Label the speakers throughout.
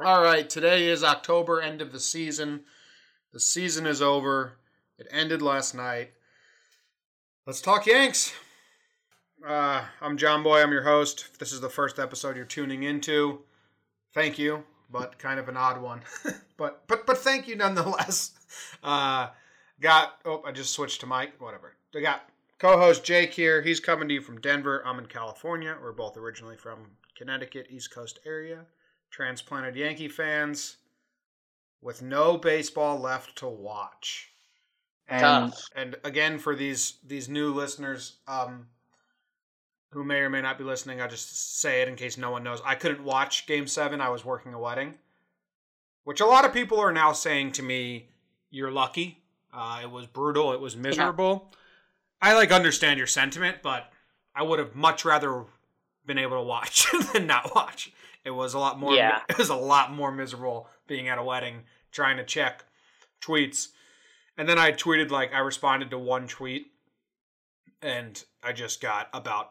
Speaker 1: All right, today is October, end of the season. The season is over. It ended last night. Let's talk Yanks. Uh, I'm John Boy. I'm your host. If this is the first episode you're tuning into, thank you, but kind of an odd one. but but but thank you nonetheless. Uh, got oh I just switched to Mike. Whatever. We got co-host Jake here. He's coming to you from Denver. I'm in California. We're both originally from Connecticut, East Coast area. Transplanted Yankee fans with no baseball left to watch. And
Speaker 2: Tough.
Speaker 1: and again for these these new listeners um who may or may not be listening, I'll just say it in case no one knows. I couldn't watch game 7. I was working a wedding, which a lot of people are now saying to me, you're lucky. Uh, it was brutal, it was miserable. I like understand your sentiment, but I would have much rather been able to watch than not watch. It was a lot more
Speaker 2: Yeah.
Speaker 1: it was a lot more miserable being at a wedding trying to check tweets. And then I tweeted like I responded to one tweet and I just got about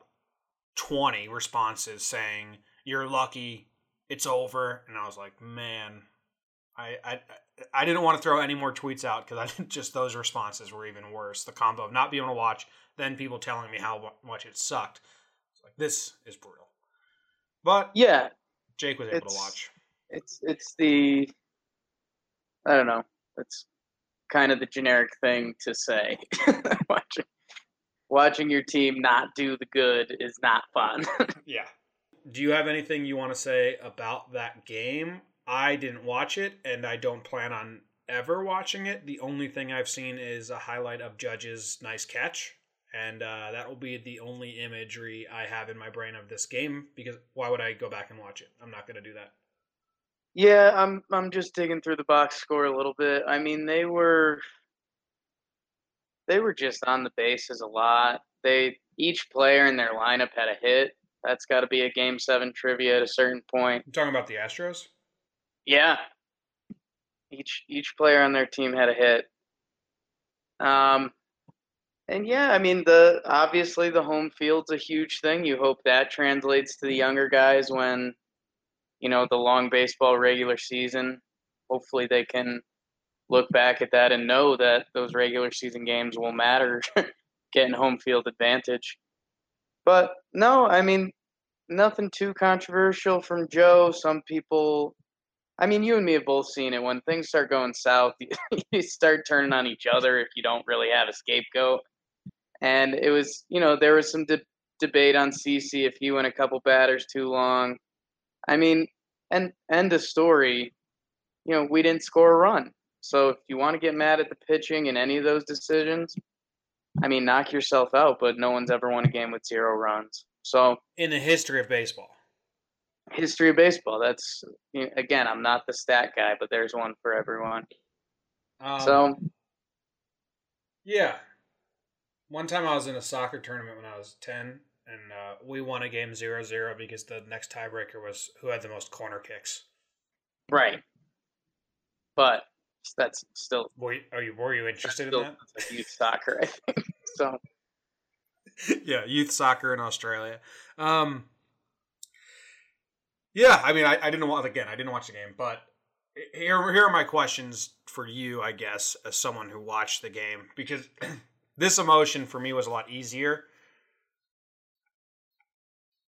Speaker 1: 20 responses saying you're lucky it's over and I was like, "Man, I I I didn't want to throw any more tweets out cuz I think just those responses were even worse. The combo of not being able to watch then people telling me how much it sucked. It's like this is brutal. But
Speaker 2: Yeah,
Speaker 1: Jake was able to watch.
Speaker 2: it's it's the I don't know. It's kind of the generic thing to say. watching watching your team not do the good is not fun.
Speaker 1: Yeah. Do you have anything you want to say about that game? I didn't watch it, and I don't plan on ever watching it. The only thing I've seen is a highlight of Judge's nice catch, and uh, that will be the only imagery I have in my brain of this game. Because why would I go back and watch it? I'm not going to do that.
Speaker 2: yeah, I'm I'm just digging through the box score a little bit. I mean, they were they were just on the bases a lot. They each player in their lineup had a hit. That's got to be a game 7 trivia at a certain point.
Speaker 1: I'm talking about the Astros.
Speaker 2: Yeah. Each each player on their team had a hit. Um and yeah, I mean the obviously the home field's a huge thing. You hope that translates to the younger guys when you know the long baseball regular season. Hopefully they can look back at that and know that those regular season games will matter getting home field advantage. But no, I mean nothing too controversial from Joe. Some people I mean, you and me have both seen it. When things start going south, you start turning on each other if you don't really have a scapegoat. And it was, you know, there was some de- debate on CC if he went a couple batters too long. I mean, and end of story. You know, we didn't score a run. So if you want to get mad at the pitching in any of those decisions, I mean, knock yourself out. But no one's ever won a game with zero runs. So
Speaker 1: In the history of baseball.
Speaker 2: history of baseball. That's again, I'm not the stat guy, but there's one for everyone.
Speaker 1: Um,
Speaker 2: So
Speaker 1: Yeah. One time I was in a soccer tournament when I was 10, and uh, we won a game 0 0 because the next tiebreaker was who had the most corner kicks.
Speaker 2: right, but that's still
Speaker 1: Were you, are you, were you interested in that?
Speaker 2: youth soccer. I think so.
Speaker 1: yeah, youth soccer in Australia. Um, yeah, I mean, I, I didn't watch again. I didn't watch the game, but here here are my questions for you, I guess, as someone who watched the game, because this emotion for me was a lot easier.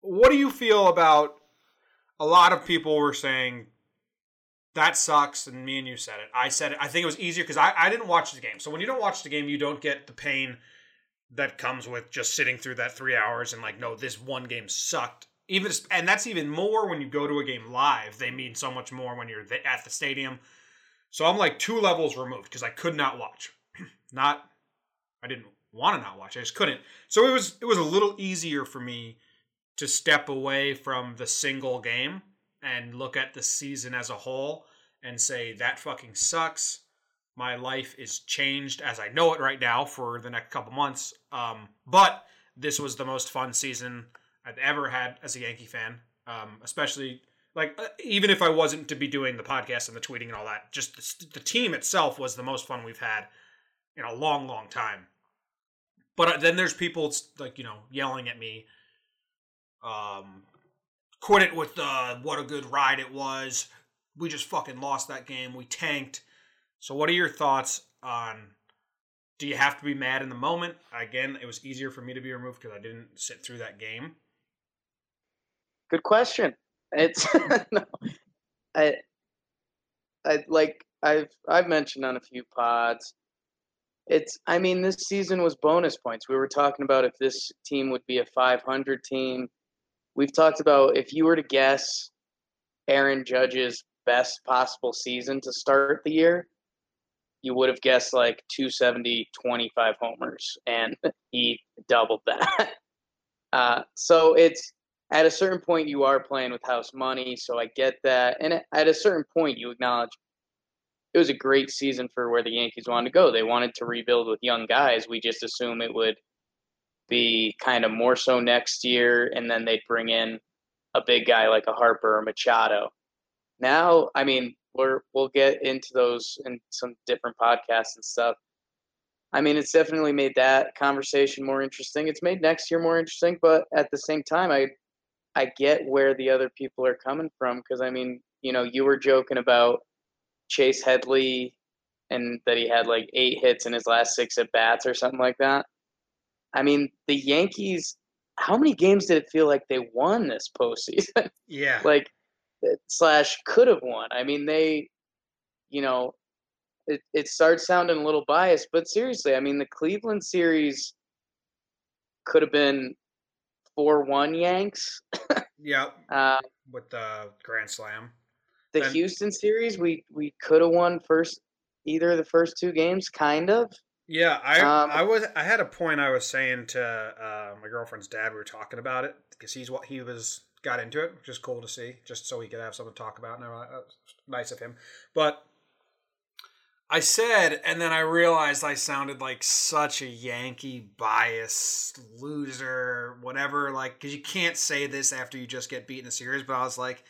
Speaker 1: What do you feel about? A lot of people were saying that sucks, and me and you said it. I said it. I think it was easier because I, I didn't watch the game. So when you don't watch the game, you don't get the pain that comes with just sitting through that three hours and like, no, this one game sucked. Even and that's even more when you go to a game live. They mean so much more when you're at the stadium. So I'm like two levels removed because I could not watch. not, I didn't want to not watch. I just couldn't. So it was it was a little easier for me to step away from the single game and look at the season as a whole. and say that fucking sucks. My life is changed as I know it right now for the next couple months. Um, but this was the most fun season I've ever had as a Yankee fan. Um, especially like uh, even if I wasn't to be doing the podcast and the tweeting and all that, just the, the team itself was the most fun we've had in a long, long time. But uh, then there's people like you know yelling at me, um, quit it with uh, what a good ride it was. We just fucking lost that game. We tanked. So what are your thoughts on? Do you have to be mad in the moment? Again, it was easier for me to be removed because I didn't sit through that game.
Speaker 2: Good question. It's no, I, I like I've I've mentioned on a few pods it's i mean this season was bonus points. We were talking about if this team would be a 500 team. We've talked about if you were to guess aaron judge's best possible season to start the year you would have guessed like 270 25 homers and he doubled that. Uh, so it's at a certain point you are playing with house money so i get that. And at a certain point you acknowledge it was a great season for where the Yankees wanted to go. They wanted to rebuild with young guys. We just assume it would be kind of more so next year, and then they'd bring in a big guy like a Harper or Machado. Now, I mean, we're we'll get into those in some different podcasts and stuff. I mean, it's definitely made that conversation more interesting. It's made next year more interesting, but at the same time, I I get where the other people are coming from because I mean, you know, you were joking about Chase Headley and that he had like eight hits in his last six at bats or something like that. I mean, the Yankees, how many games did it feel like they won this postseason?
Speaker 1: Yeah.
Speaker 2: like, slash could have won. I mean, they, you know, it, it starts sounding a little biased, but seriously, I mean, the Cleveland series could have been 4 1 Yanks.
Speaker 1: yeah.
Speaker 2: Uh,
Speaker 1: with the Grand Slam
Speaker 2: the and, Houston series, we we could have won first either of the first two games, kind of.
Speaker 1: Yeah, I um, I was I had a point I was saying to uh, my girlfriend's dad. We were talking about it because he's what he was got into it, which is cool to see, just so he could have something to talk about. And uh, nice of him, but. I said, and then I realized I sounded like such a Yankee bias loser, whatever. Like, because you can't say this after you just get beat in a series. But I was like,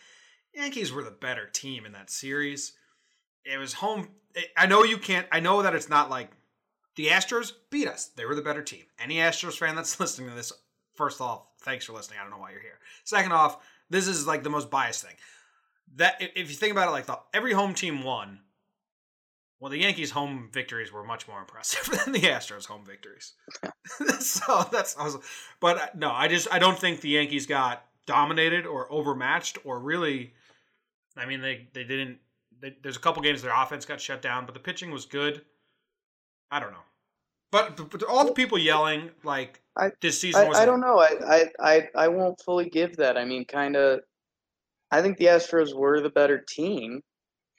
Speaker 1: Yankees were the better team in that series. It was home. I know you can't. I know that it's not like the Astros beat us. They were the better team. Any Astros fan that's listening to this, first off, thanks for listening. I don't know why you're here. Second off, this is like the most biased thing. That if you think about it, like the, every home team won. Well, the Yankees' home victories were much more impressive than the Astros' home victories. so that's, was, but uh, no, I just I don't think the Yankees got dominated or overmatched or really I mean, they they didn't. They, there's a couple games their offense got shut down, but the pitching was good. I don't know, but, but, but all the people yelling like I, this season.
Speaker 2: I, I don't know. I, I I won't fully give that. I mean, kind of. I think the Astros were the better team.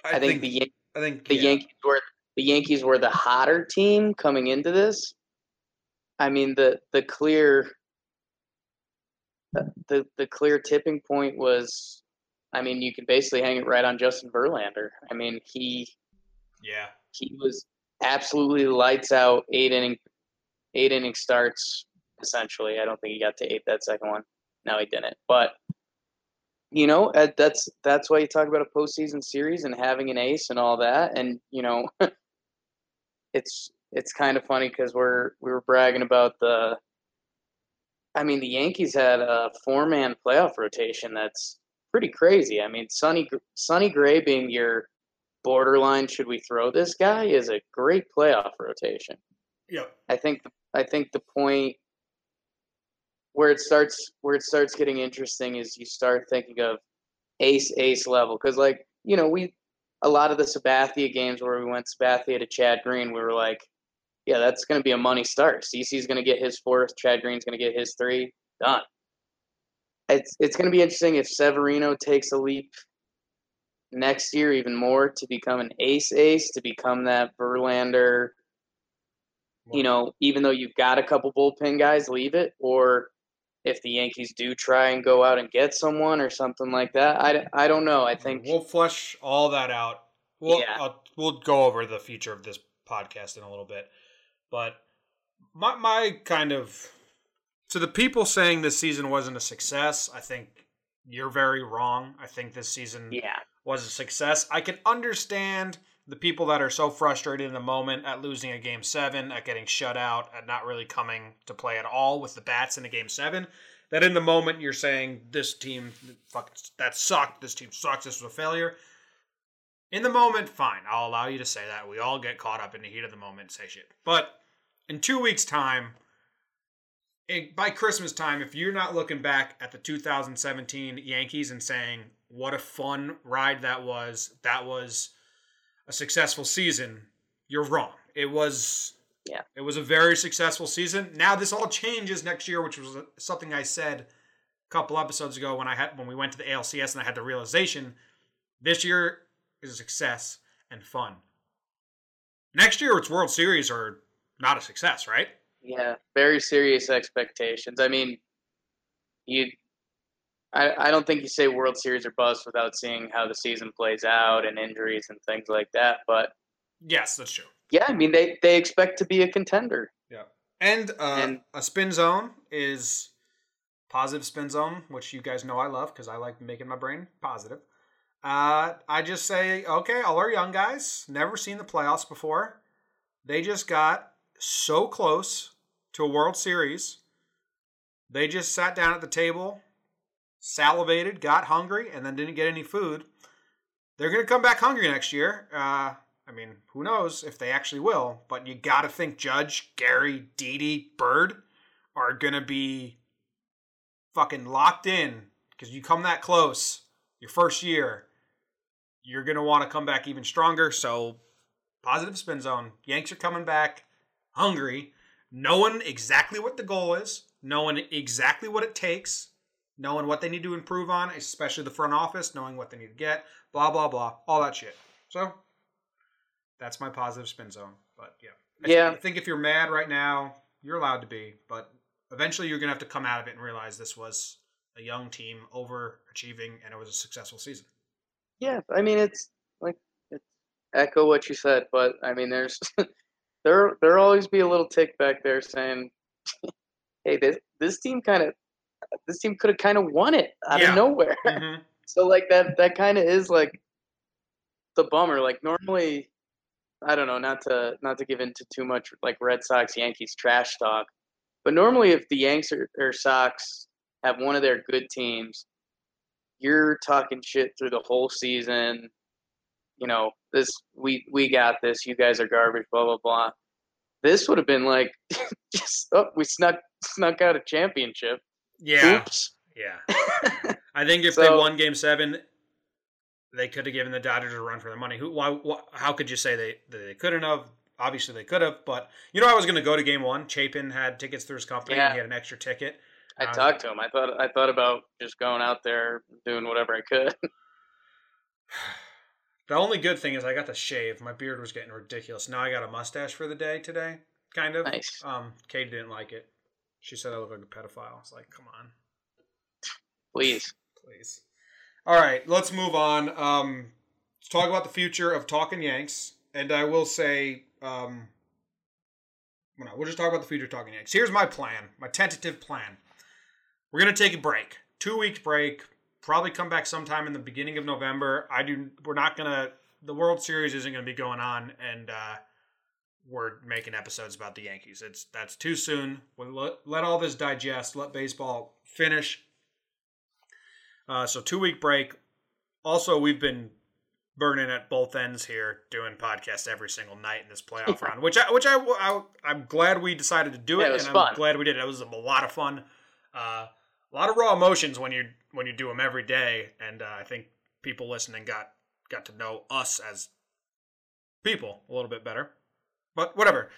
Speaker 2: I, I think, think, the
Speaker 1: I think
Speaker 2: the
Speaker 1: yeah.
Speaker 2: Yankees were the Yankees were the hotter team coming into this. I mean the the clear the the clear tipping point was I mean, you could basically hang it right on Justin Verlander. I mean, he
Speaker 1: yeah
Speaker 2: he was absolutely lights out eight inning eight inning starts essentially. I don't think he got to eight that second one. No, he didn't. But you know, uh, that's that's why you talk about a postseason series and having an ace and all that. And you know, it's it's kind of funny because we're we were bragging about the. I mean, the Yankees had a four man playoff rotation that's pretty crazy. I mean, Sonny Sonny Gray being your borderline, should we throw this guy, is a great playoff rotation.
Speaker 1: Yeah,
Speaker 2: I think I think the point where it starts where it starts getting interesting is you start thinking of ace ace level because like you know we a lot of the Sabathia games where we went Sabathia to Chad Green, we were like, yeah, that's going to be a money start. CC's going to get his fourth, Chad Green's going to get his three, done it's it's going to be interesting if Severino takes a leap next year even more to become an ace ace to become that Verlander. You know, even though you've got a couple bullpen guys, leave it. Or if the Yankees do try and go out and get someone or something like that, I, I don't know. I think
Speaker 1: we'll flush all that out we'll
Speaker 2: Yeah.
Speaker 1: We'll go over the future of this podcast in a little bit, but my my kind of to the people saying this season wasn't a success, I think you're very wrong. I think this season
Speaker 2: Yeah.
Speaker 1: was a success. I can understand the people that are so frustrated in the moment at losing a game seven, at getting shut out, at not really coming to play at all with the bats in a game seven. That in the moment you're saying this team, fuck, that sucked. This team sucks. This was a failure. In the moment, fine. I'll allow you to say that. We all get caught up in the heat of the moment and say shit. But in two weeks' time, it, by Christmas time, if you're not looking back at the 2017 Yankees and saying, what a fun ride that was, that was a successful season, you're wrong. It was.
Speaker 2: Yeah.
Speaker 1: It was a very successful season. Now this all changes next year, which was something I said a couple episodes ago when I had when we went to the ALCS and I had the realization this year is a success and fun. Next year it's World Series or not a success, right?
Speaker 2: Yeah. Very serious expectations. I mean, you. I, I don't think you say World Series or bust without seeing how the season plays out and injuries and things like that. But
Speaker 1: Yes, that's true.
Speaker 2: yeah, I mean they, they expect to be a contender.
Speaker 1: Yeah. And, uh,
Speaker 2: And-
Speaker 1: a spin zone is positive spin zone, which you guys know I love because I like making my brain positive. Uh, I just say, okay, all our young guys, never seen the playoffs before. They just got so close to a World Series. They just sat down at the table, salivated, got hungry, and then didn't get any food. They're going to come back hungry next year. Uh, I mean, who knows if they actually will, but you got to think Judge, Gary, Didi, Bird are going to be fucking locked in because you come that close your first year, you're going to want to come back even stronger. So, positive spin zone. Yanks are coming back hungry, knowing exactly what the goal is, knowing exactly what it takes, knowing what they need to improve on, especially the front office, knowing what they need to get, blah, blah, blah, all that shit. So, that's my positive spin zone. But yeah. I
Speaker 2: Yeah.
Speaker 1: I think if you're mad right now, you're allowed to be, but eventually you're going to have to come out of it and realize this was a young team overachieving and it was a successful season.
Speaker 2: Yeah, I mean it's like it's echo what you said, but I mean there's there there'll always be a little tick back there saying, "Hey, this this team kind of this team could have kind of won it out
Speaker 1: Yeah.
Speaker 2: of nowhere."
Speaker 1: Mhm.
Speaker 2: so like that that kind of is like the bummer. Like normally, I don't know, not to not to give into too much like Red Sox Yankees trash talk, but normally if the Yanks or, or Sox have one of their good teams, you're talking shit through the whole season. You know, this we we got this. You guys are garbage. Blah blah blah. This would have been like, just oh, we snuck snuck out a championship.
Speaker 1: Yeah.
Speaker 2: Oops.
Speaker 1: Yeah. I think if they won game seven, they could have given the Dodgers a run for their money. Who? Why? why how could you say they that they couldn't have? Obviously, they could have. But you know, I was going to go to game one. Chapin had tickets through his company.
Speaker 2: Yeah.
Speaker 1: He had an extra ticket.
Speaker 2: I
Speaker 1: Uh,
Speaker 2: talked to him. I thought I thought about just going out there doing whatever I could.
Speaker 1: The only good thing is I got to shave. My beard was getting ridiculous. Now I got a mustache for the day today, kind of.
Speaker 2: Nice.
Speaker 1: Um, Katie didn't like it. She said I look like a pedophile. I was like, come on,
Speaker 2: Please.
Speaker 1: please. All right, let's move on. Um, let's talk about the future of Talking Yanks. And I will say, um, well, no, we'll just talk about the future of Talking Yanks. Here's my plan, my tentative plan. We're gonna take a break, two week break. Probably come back sometime in the beginning of November. I do. We're not gonna. The World Series isn't gonna be going on, and uh, we're making episodes about the Yankees. It's that's too soon. We'll let, let all this digest. Let baseball finish. Uh, so two week break. Also, we've been burning at both ends here, doing podcasts every single night in this playoff round, which I which I, I am glad we decided to do it,
Speaker 2: Yeah, it was
Speaker 1: and
Speaker 2: fun.
Speaker 1: I'm glad we did it. It was a lot of fun. Uh, a lot of raw emotions when you when you do them every day, and uh, I think people listening got got to know us as people a little bit better. But whatever, it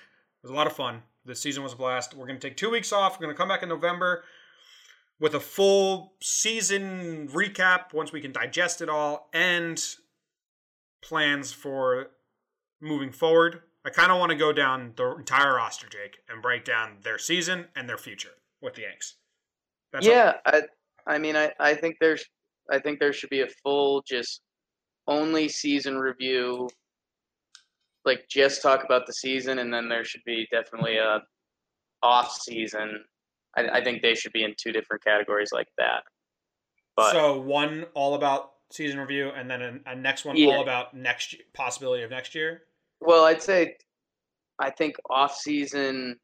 Speaker 1: was a lot of fun. This season was a blast. We're gonna take two weeks off. We're gonna come back in November with a full season recap once we can digest it all and plans for moving forward. I kind of want to go down the entire roster, Jake, and break down their season and their future with the Yanks. That's
Speaker 2: yeah, I I mean I, I think there's I think there should be a full just only season review. Like just talk about the season, and then there should be definitely a off season. I, I think they should be in two different categories like that. But
Speaker 1: so one all about season review, and then a, a next one
Speaker 2: Yeah.
Speaker 1: all about next possibility of next year.
Speaker 2: well, I'd say I think off season.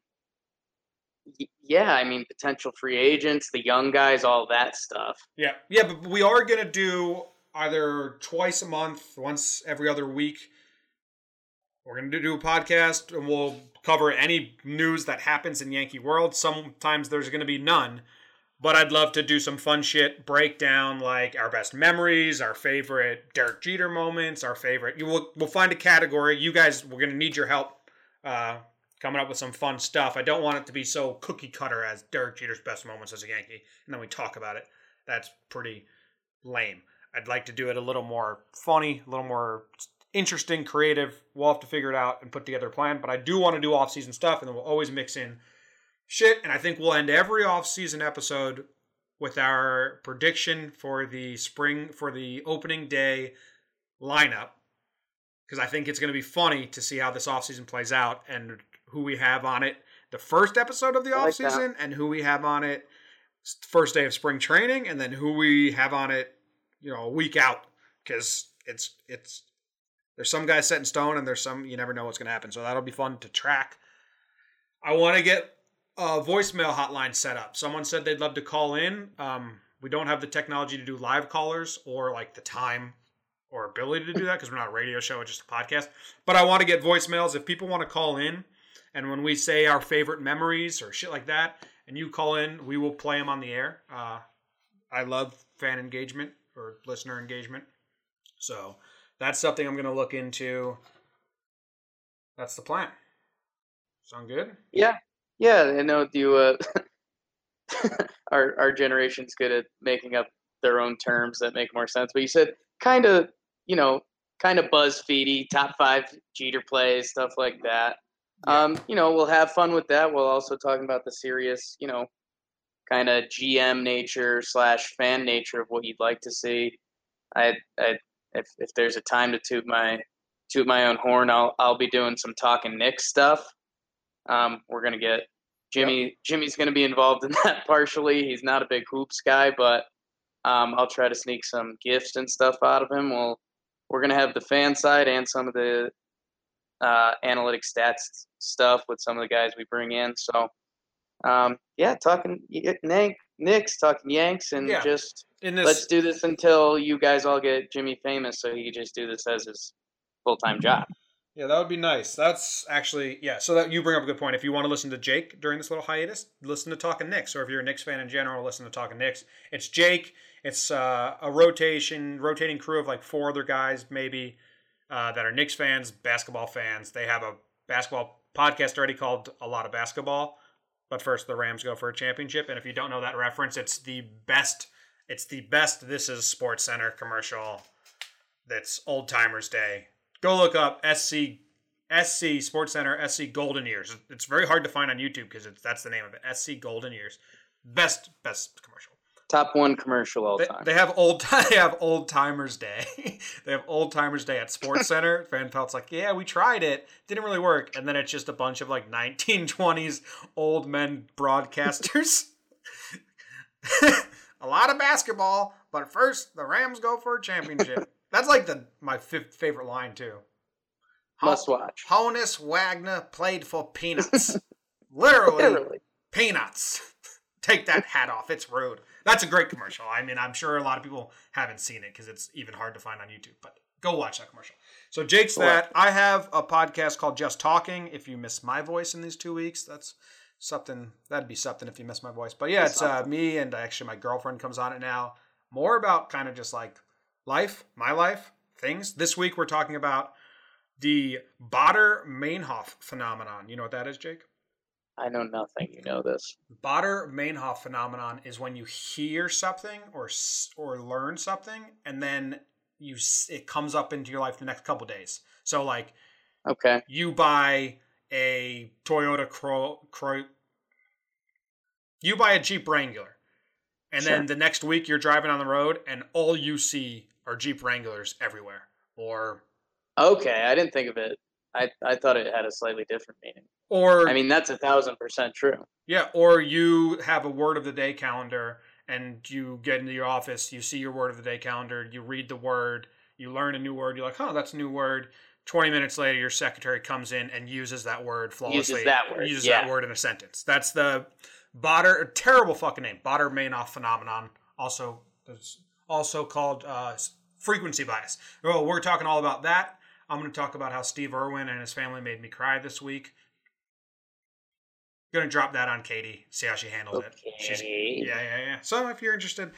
Speaker 2: Yeah, I mean potential free agents, the young guys, all that stuff.
Speaker 1: Yeah, yeah, but we are gonna do either twice a month, once every other week. We're gonna do a podcast, and we'll cover any news that happens in Yankee world. Sometimes there's gonna be none, but I'd love to do some fun shit, break down like our best memories, our favorite Derek Jeter moments, our favorite. You will we'll find a category. You guys, we're gonna need your help. Uh, coming up with some fun stuff. I don't want it to be so cookie cutter as Derek Jeter's best moments as a Yankee, and then we talk about it. That's pretty lame. I'd like to do it a little more funny, a little more interesting, creative. We'll have to figure it out and put together a plan. But I do want to do off-season stuff, and then we'll always mix in shit. And I think we'll end every off-season episode with our prediction for the spring for the opening day lineup because I think it's going to be funny to see how this offseason plays out and who we have on it the first episode of the
Speaker 2: like that.
Speaker 1: and who we have on it first day of spring training and then who we have on it you know a week out. Because it's it's there's some guys set in stone and there's some you never know what's going to happen. So that'll be fun to track. I want to get a voicemail hotline set up. Someone said they'd love to call in. Um, we don't have the technology to do live callers or like the time or ability to do that because we're not a radio show, it's just a podcast. But I want to get voicemails. If people want to call in, and when we say our favorite memories or shit like that, and you call in, we will play them on the air. Uh, I love fan engagement or listener engagement, so that's something I'm going to look into. That's the plan. Sound good?
Speaker 2: Yeah, yeah. I know you. Uh, our our generation's good at making up their own terms that make more sense. But you said kind of, you know, kind of BuzzFeedy, top five Jeter plays, stuff like that.
Speaker 1: Yeah.
Speaker 2: Um, you know, we'll have fun with that. We'll also talking about the serious, you know, kind of GM nature slash fan nature of what you'd like to see. I, I, if if there's a time to toot my toot my own horn, I'll I'll be doing some talking Knicks stuff. Um, we're gonna get Jimmy. Jimmy's gonna be involved in that partially. He's not a big hoops guy, but um, I'll try to sneak some gifts and stuff out of him. We'll we're gonna have the fan side and some of the uh, analytic stats stuff with some of the guys we bring in. So um, yeah, talking Nick, Knicks, talking Yanks, and
Speaker 1: Yeah.
Speaker 2: just
Speaker 1: In this,
Speaker 2: let's do this until you guys all get Jimmy famous, so he can just do this as his full time job.
Speaker 1: Yeah, that would be nice. That's actually yeah. So that you bring up a good point. If you want to listen to Jake during this little hiatus, listen to Talking Knicks. Or if you're a Knicks fan in general, listen to Talking Knicks. It's Jake. It's uh, a rotation, rotating crew of like four other guys, maybe uh, that are Knicks fans, basketball fans. They have a basketball podcast already called A Lot of Basketball. But first, the Rams go for a championship. And if you don't know that reference, it's the best. It's the best. This is Sports Center commercial. That's Old Timers Day go look up SC SC Sports Center SC Golden Years. It's very hard to find on YouTube because that's the name of it. SC Golden Years. Best best commercial.
Speaker 2: Top one commercial all
Speaker 1: They,
Speaker 2: time.
Speaker 1: they have old they have old timers day. they have old timers day at Sports Center. Van Pelt's like, yeah, we tried it, didn't really work, and then it's just a bunch of like 1920s old men broadcasters. a lot of basketball, but first the Rams go for a championship. That's like the my fifth favorite line too.
Speaker 2: Must watch.
Speaker 1: Honus Wagner played for peanuts. Literally,
Speaker 2: Literally.
Speaker 1: peanuts. Take that hat off. It's rude. That's a great commercial. I mean, I'm sure a lot of people haven't seen it because it's even hard to find on YouTube. But go watch that commercial. So Jake's that. I have a podcast called Just Talking. If you miss my voice in these two weeks, that's something. That'd be something if you miss my voice. But yeah, it's uh, me and actually my girlfriend comes on it now. More about kind of just like life, my life, things. This week we're talking about the Baader Meinhof phenomenon. You know what that is, Jake?
Speaker 2: I know nothing. You know this.
Speaker 1: Baader Meinhof phenomenon is when you hear something or or learn something, and then you it comes up into your life the next couple days. So like
Speaker 2: Okay.
Speaker 1: you buy a Toyota Cro, Cro you buy a Jeep Wrangler, and then the next week you're driving on the road, and all you see are Jeep Wranglers everywhere. or
Speaker 2: Okay, I didn't think of it. I I thought it had a slightly different meaning.
Speaker 1: Or
Speaker 2: I mean, that's a thousand percent true.
Speaker 1: Yeah, or you have a word of the day calendar and you get into your office, you see your word of the day calendar, you read the word, you learn a new word, you're like, oh, that's a new word. 20 minutes later, your secretary comes in and uses that word flawlessly.
Speaker 2: Uses that word,
Speaker 1: Uses
Speaker 2: yeah.
Speaker 1: that word in a sentence. That's the Botter, terrible fucking name, Botter Manoff phenomenon. Also, also called uh, frequency bias. Well, we're talking all about that. I'm going to talk about how Steve Irwin and his family made me cry this week. Gonna drop that on Katie, see how she handles it. She's, yeah, yeah, yeah. So if you're interested,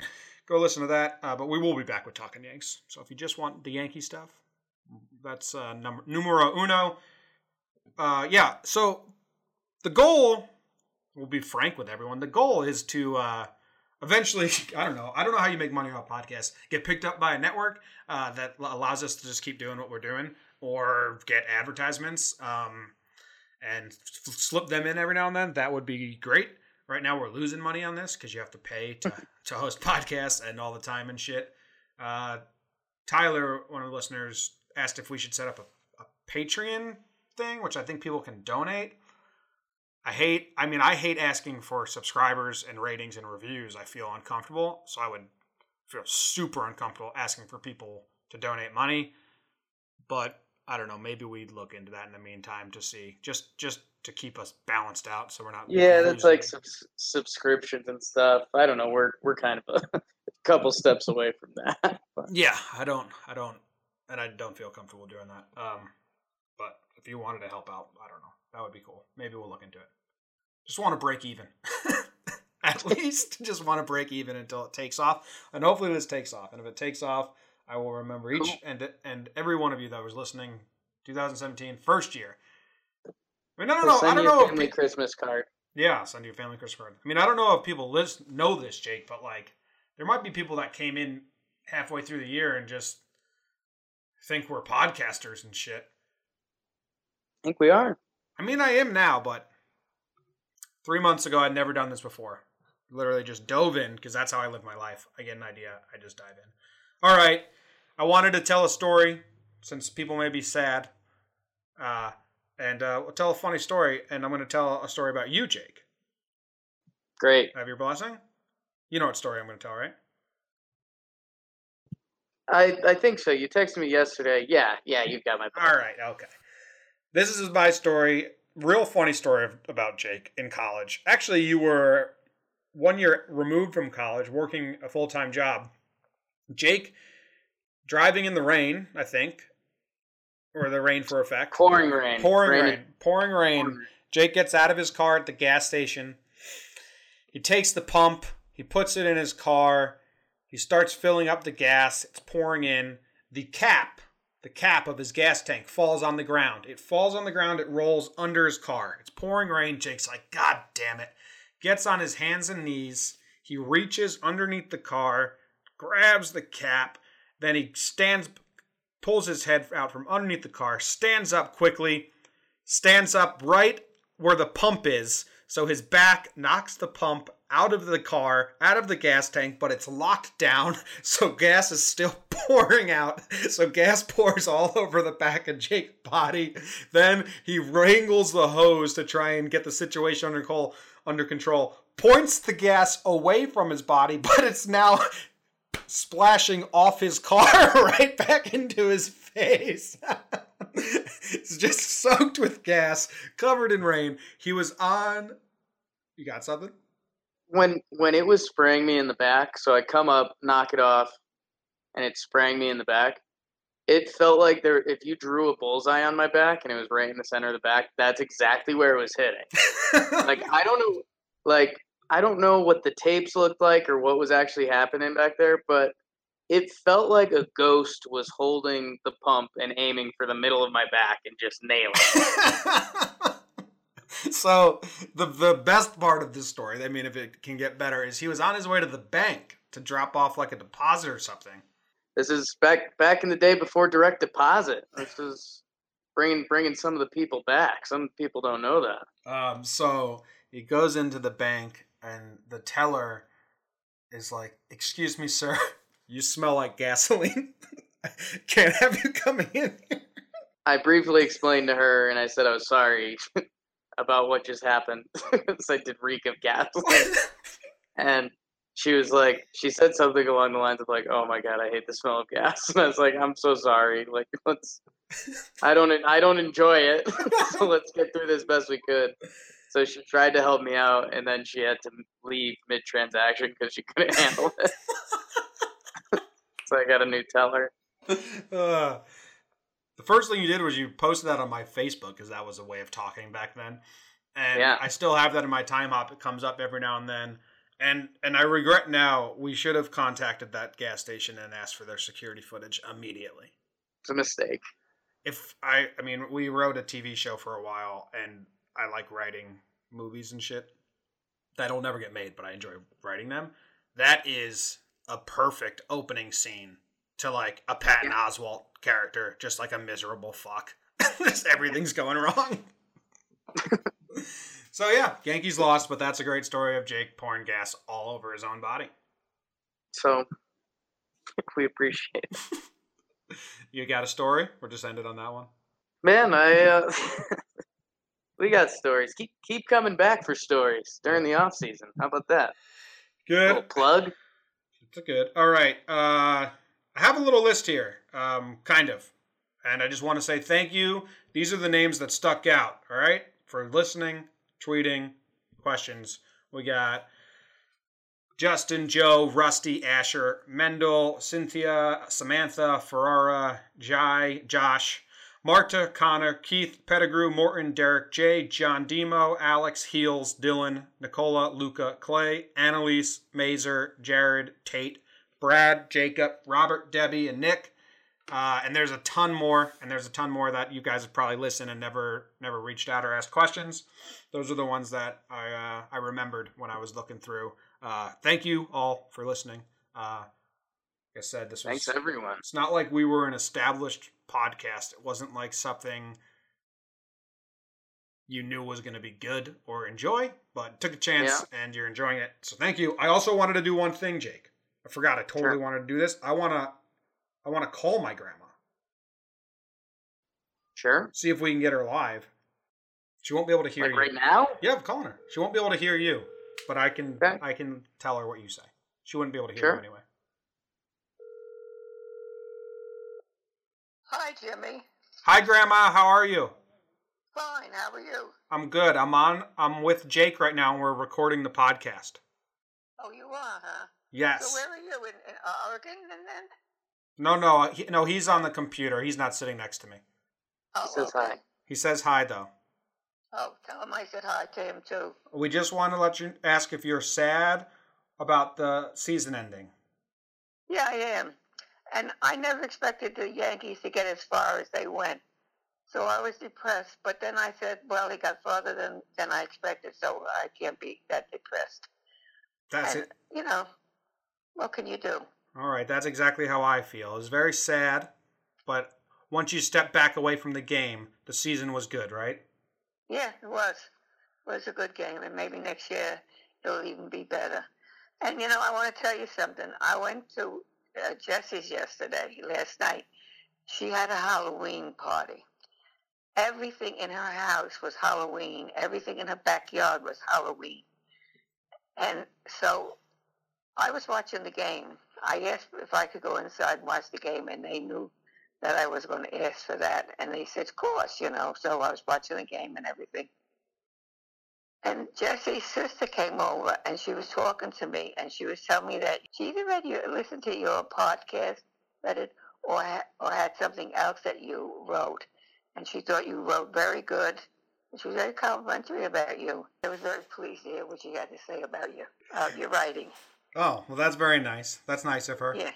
Speaker 1: go listen to that. Uh, but we will be back with Talking Yanks. So if you just want the Yankee stuff, that's uh, number numero uno. Uh, yeah. So the goal, we'll be frank with everyone. The goal is to uh, eventually. I don't know. I don't know how you make money off podcasts. Get picked up by a network uh, that allows us to just keep doing what we're doing, or get advertisements. Um, and f- slip them in every now and then. That would be great. Right now, we're losing money on this because you have to pay to, to host podcasts and all the time and shit. Uh, Tyler, one of the listeners, asked if we should set up a, a Patreon thing, which I think people can donate. I hate, I mean, I hate asking for subscribers and ratings and reviews. I feel uncomfortable. So I would feel super uncomfortable asking for people to donate money. But I don't know. Maybe we'd look into that in the meantime to see just just to keep us balanced out, so we're not.
Speaker 2: Yeah, that's like subs- subscriptions and stuff. I don't know. We're we're kind of a couple steps away from that. But
Speaker 1: Yeah, I don't. I don't, and I don't feel comfortable doing that. Um, but if you wanted to help out, I don't know. That would be cool. Maybe we'll look into it. Just want to break even. At least, just want to break even until it takes off, and hopefully this takes off. And if it takes off, I will remember each
Speaker 2: Cool.
Speaker 1: and and every one of you that was listening, 2017 first year. I mean, I don't know.
Speaker 2: send
Speaker 1: I don't
Speaker 2: you
Speaker 1: know. If
Speaker 2: family
Speaker 1: pe-
Speaker 2: Christmas card.
Speaker 1: yeah, send your family Christmas card. I mean, I don't know if people list, know this, Jake, but like, there might be people that came in halfway through the year and just think we're podcasters and shit.
Speaker 2: I think we are.
Speaker 1: I mean, I am now, but three months ago, I'd never done this before. Literally just dove in because that's how I live my life. I get an idea, I just dive in. All right, I wanted to tell a story since people may be sad, uh, and uh, we'll tell a funny story. And I'm going to tell a story about you, Jake.
Speaker 2: Great.
Speaker 1: Have your blessing? You know what story I'm going to tell, right?
Speaker 2: I I think so. You texted me yesterday. Yeah, yeah. You've got my.
Speaker 1: All right, okay. This is my story. Real funny story about Jake in college. Actually, you were one year removed from college, working a full time job. Jake driving in the rain, I think, or the rain for effect.
Speaker 2: Pouring rain.
Speaker 1: Pouring
Speaker 2: Rain-
Speaker 1: rain. Pouring rain.
Speaker 2: pouring rain.
Speaker 1: Jake gets out of his car at the gas station. He takes the pump, he puts it in his car, he starts filling up the gas, it's pouring in. The cap, the cap of his gas tank falls on the ground. It falls on the ground, it rolls under his car. It's pouring rain. Jake's like, God damn it. Gets on his hands and knees. He reaches underneath the car, grabs the cap, then he stands, pulls his head out from underneath the car, stands up quickly, stands up right where the pump is. So his back knocks the pump out of the car, out of the gas tank, but it's locked down. So gas is still pouring out. So gas pours all over the back of Jake's body. Then he wrangles the hose to try and get the situation under control. Points the gas away from his body, but it's now splashing off his car right back into his face. it's just soaked with gas, covered in rain. He was on. You got something?
Speaker 2: when when it was spraying me in the back, so I come up, knock it off, and it spraying me in the back. It felt like there if you drew a bullseye on my back and it was right in the center of the back, that's exactly where it was hitting. Like I don't know like I don't know what the tapes looked like or what was actually happening back there, but it felt like a ghost was holding the pump and aiming for the middle of my back and just nailing. it.
Speaker 1: so the the best part of this story, I mean, if it can get better, is he was on his way to the bank to drop off like a deposit or something.
Speaker 2: This is back back in the day before direct deposit. This is bringing bringing some of the people back. Some people don't know that.
Speaker 1: Um, so he goes into the bank, and the teller is like, "Excuse me, sir, you smell like gasoline." Can't have you coming in here.
Speaker 2: I briefly explained to her, and I said I was sorry about what just happened. because I did reek of gasoline, and she was like, she said something along the lines of like, "Oh my god, I hate the smell of gas," and I was like, "I'm so sorry. Like, let's." I don't. I don't enjoy it. so let's get through this best we could. So she tried to help me out, and then she had to leave mid transaction because she couldn't handle it. so I got a new teller.
Speaker 1: Uh, the first thing you did was you posted that on my Facebook because that was a way of talking back then, and
Speaker 2: Yeah.
Speaker 1: I still have that in my Timehop. It comes up every now and then, and and I regret now. We should have contacted that gas station and asked for their security footage immediately.
Speaker 2: It's a mistake.
Speaker 1: If I, I mean, we wrote a TV show for a while, and I like writing movies and shit. That'll never get made, but I enjoy writing them. That is a perfect opening scene to like a Patton Oswalt character, just like a miserable fuck. just everything's going wrong. so yeah, Yankees lost, but that's a great story of Jake pouring gas all over his own body.
Speaker 2: So we appreciate. It.
Speaker 1: You got a story? We're just end it on that one.
Speaker 2: Man, I uh, we got stories. Keep keep coming back for stories during the off season. How about that?
Speaker 1: Good Little
Speaker 2: plug.
Speaker 1: It's good. All right. Uh, I have a little list here, um, kind of. And I just want to say thank you. These are the names that stuck out, all right, for listening, tweeting, questions. We got Justin, Joe, Rusty, Asher, Mendel, Cynthia, Samantha, Ferrara, Jai, Josh, Marta, Connor, Keith, Pettigrew, Morton, Derek, J, John Demo, Alex, Heels, Dylan, Nicola, Luca, Clay, Annalise, Mazer, Jared, Tate, Brad, Jacob, Robert, Debbie, and Nick. Uh, and there's a ton more, and there's a ton more that you guys have probably listened and never never reached out or asked questions. Those are the ones that I uh, I remembered when I was looking through. Uh, thank you all for listening. Uh, like I said, this was
Speaker 2: Thanks everyone.
Speaker 1: it's not like we were an established podcast. It wasn't like something you knew was going to be good or enjoy, but took a chance and you're enjoying it. So thank you. I also wanted to do one thing, Jake. I forgot. I totally
Speaker 2: Sure.
Speaker 1: wanted to do this. I want to I want to call my grandma.
Speaker 2: Sure.
Speaker 1: See if we can get her live. She won't be able to hear
Speaker 2: Like
Speaker 1: you.
Speaker 2: right now?
Speaker 1: Yeah, I'm calling her. She won't be able to hear you, but I can
Speaker 2: Okay.
Speaker 1: I can tell her what you say. She wouldn't be able to hear
Speaker 2: Sure.
Speaker 1: you anyway.
Speaker 3: Hi, Jimmy.
Speaker 1: Hi grandma, how are you?
Speaker 3: Fine. How are you?
Speaker 1: I'm good. I'm on I'm with Jake right now and we're recording the podcast.
Speaker 3: Oh, you are, huh?
Speaker 1: Yes.
Speaker 3: So where are you in, in Oregon, and then?
Speaker 1: No, no, he, no. He's on the computer. He's not sitting next to me.
Speaker 3: Oh,
Speaker 2: says
Speaker 3: okay.
Speaker 2: hi.
Speaker 1: He says hi though.
Speaker 3: Oh, tell him I said hi to him too.
Speaker 1: We just want to let you ask if you're sad about the season ending.
Speaker 3: Yeah, I am. And I never expected the Yankees to get as far as they went. So I was depressed. But then I said, well, he got farther than, than I expected, so I can't be that depressed.
Speaker 1: That's
Speaker 3: and,
Speaker 1: it.
Speaker 3: You know, what can you do?
Speaker 1: All right, that's exactly how I feel. It was very sad, but once you step back away from the game, the season was good, right?
Speaker 3: Yeah, it was. It was a good game, and maybe next year it'll even be better. And you know, I want to tell you something. I went to uh, Jessie's yesterday, last night. She had a Halloween party. Everything in her house was Halloween. Everything in her backyard was Halloween. And so I was watching the game. I asked if I could go inside and watch the game, and they knew that I was going to ask for that. And they said, of course, you know. So I was watching the game and everything. And Jesse's sister came over and she was talking to me and she was telling me that she either read your, listened to your podcast, read it, or, ha- or had something else that you wrote. And she thought you wrote very good. And she was very complimentary about you. I was very pleased to hear what she had to say about you, uh, your writing.
Speaker 1: Oh, well, that's very nice. That's nice of her.
Speaker 3: Yeah,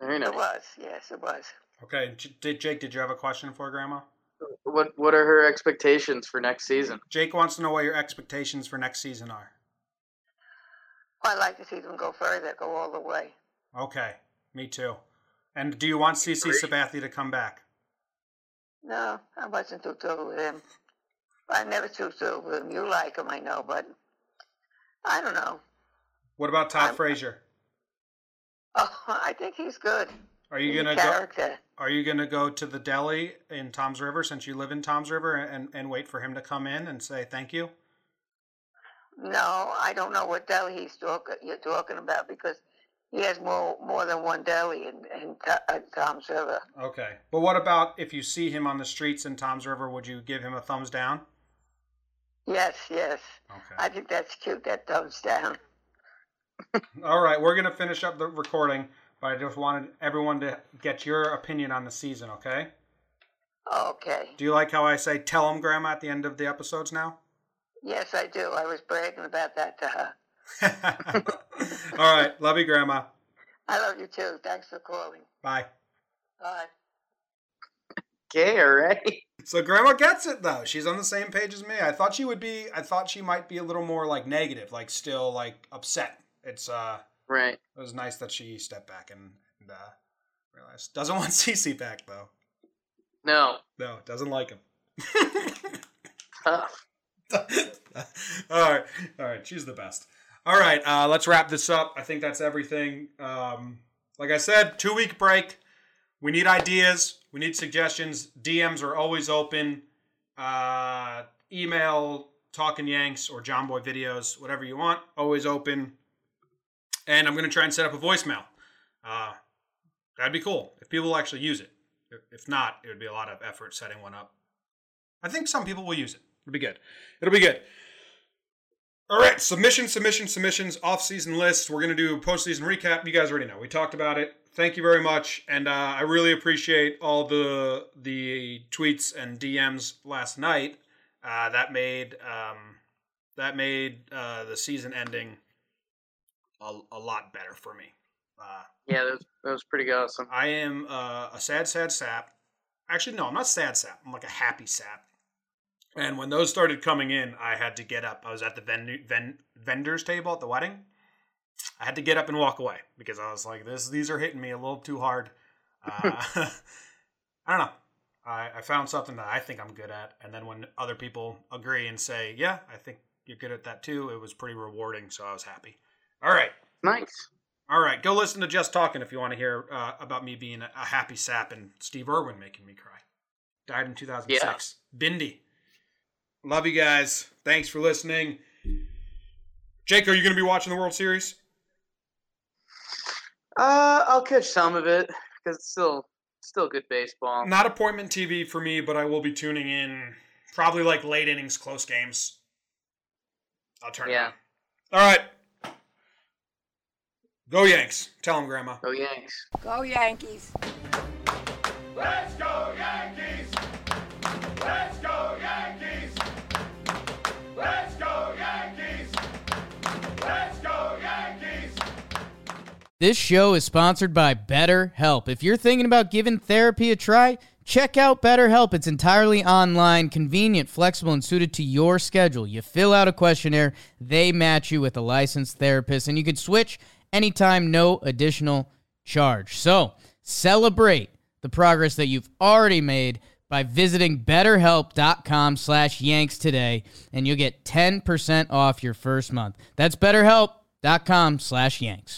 Speaker 2: Very nice.
Speaker 3: it was. Yes, it was.
Speaker 1: Okay, J- did Jake? Did you have a question for Grandma?
Speaker 2: What What are her expectations for next season?
Speaker 1: Jake wants to know what your expectations for next season are.
Speaker 3: I'd like to see them go further, go all the way.
Speaker 1: Okay, me too. And do you want CC Sabathia to come back?
Speaker 3: No, I wasn't too thrilled with him. I never too thrilled with him. You like him, I know, but I don't know.
Speaker 1: What about Todd
Speaker 3: I'm-
Speaker 1: Frazier?
Speaker 3: Oh, I think he's good.
Speaker 1: Are you gonna go? Are you gonna go to the deli in Toms River since you live in Toms River and and wait for him to come in and say thank you?
Speaker 3: No, I don't know what deli he's talking. You're talking about because he has more more than one deli in in uh, Toms River.
Speaker 1: Okay, but what about if you see him on the streets in Toms River? Would you give him a thumbs down?
Speaker 3: Yes, yes.
Speaker 1: Okay.
Speaker 3: I think that's cute. That thumbs down.
Speaker 1: All right, we're gonna finish up the recording, but I just wanted everyone to get your opinion on the season. Okay?
Speaker 3: Okay.
Speaker 1: Do you like how I say "tell them, Grandma" at the end of the episodes now?
Speaker 3: Yes, I do. I was bragging about that to her.
Speaker 1: All right, love you, Grandma.
Speaker 3: I love you too. Thanks for calling.
Speaker 1: Bye.
Speaker 3: Bye.
Speaker 2: Okay, all right.
Speaker 1: So Grandma gets it though. She's on the same page as me. I thought she would be. I thought she might be a little more like negative, like still like upset. It's uh,
Speaker 2: Right.
Speaker 1: it was nice that she stepped back and, and uh, realized doesn't want CC back though.
Speaker 2: No.
Speaker 1: No, doesn't like him.
Speaker 2: Tough.
Speaker 1: all right, all right. She's the best. All right, uh, let's wrap this up. I think that's everything. Um, like I said, two week break. We need ideas. We need suggestions. DMs are always open. Uh, email Talkin Yanks or John Boy videos, whatever you want, always open. And I'm gonna try and set up a voicemail. Uh, that'd be cool if people actually use it. If- not, it would be a lot of effort setting one up. I think some people will use it. It'll be good. It'll be good. All right, submission, submission, submissions, off-season list. We're gonna do a postseason recap. You guys already know. We talked about it. Thank you very much, and uh, I really appreciate all the the tweets and DMs last night. Uh, that made um, that made uh, the season ending a, a lot better for me. Uh,
Speaker 2: Yeah, that was, that was pretty awesome.
Speaker 1: I am uh, a sad, sad sap. Actually, no, I'm not sad sap. I'm like a happy sap. And when those started coming in, I had to get up. I was at the ven- ven- vendor's table at the wedding. I had to get up and walk away because I was like, "This, these are hitting me a little too hard." Uh, I don't know. I, I found something that I think I'm good at, and then when other people agree and say, "Yeah, I think you're good at that too," it was pretty rewarding. So I was happy. All right.
Speaker 2: Nice.
Speaker 1: All right, go listen to Just Talking if you want to hear uh, about me being a, happy sap and Steve Irwin making me cry. Died in 2006. Bindi. Love you guys. Thanks for listening. Jake, are you going to be watching the World Series?
Speaker 2: Uh, I'll catch some of it because it's still still good baseball.
Speaker 1: Not appointment TV for me, but I will be tuning in probably like late innings, close games. I'll turn
Speaker 2: Yeah.
Speaker 1: it on. All right. Go Yanks. Tell them, Grandma.
Speaker 2: Go Yanks.
Speaker 4: Go Yankees.
Speaker 5: Let's go Yankees! Let's go Yankees! Let's go Yankees! Let's go Yankees!
Speaker 6: This show is sponsored by BetterHelp. If you're thinking about giving therapy a try, check out BetterHelp. It's entirely online, convenient, flexible, and suited to your schedule. You fill out a questionnaire, they match you with a licensed therapist, and you can switch anytime, no additional charge. So, celebrate the progress that you've already made by visiting betterhelp.com slash yanks today, and you'll get 10% off your first month. That's betterhelp.com slash yanks.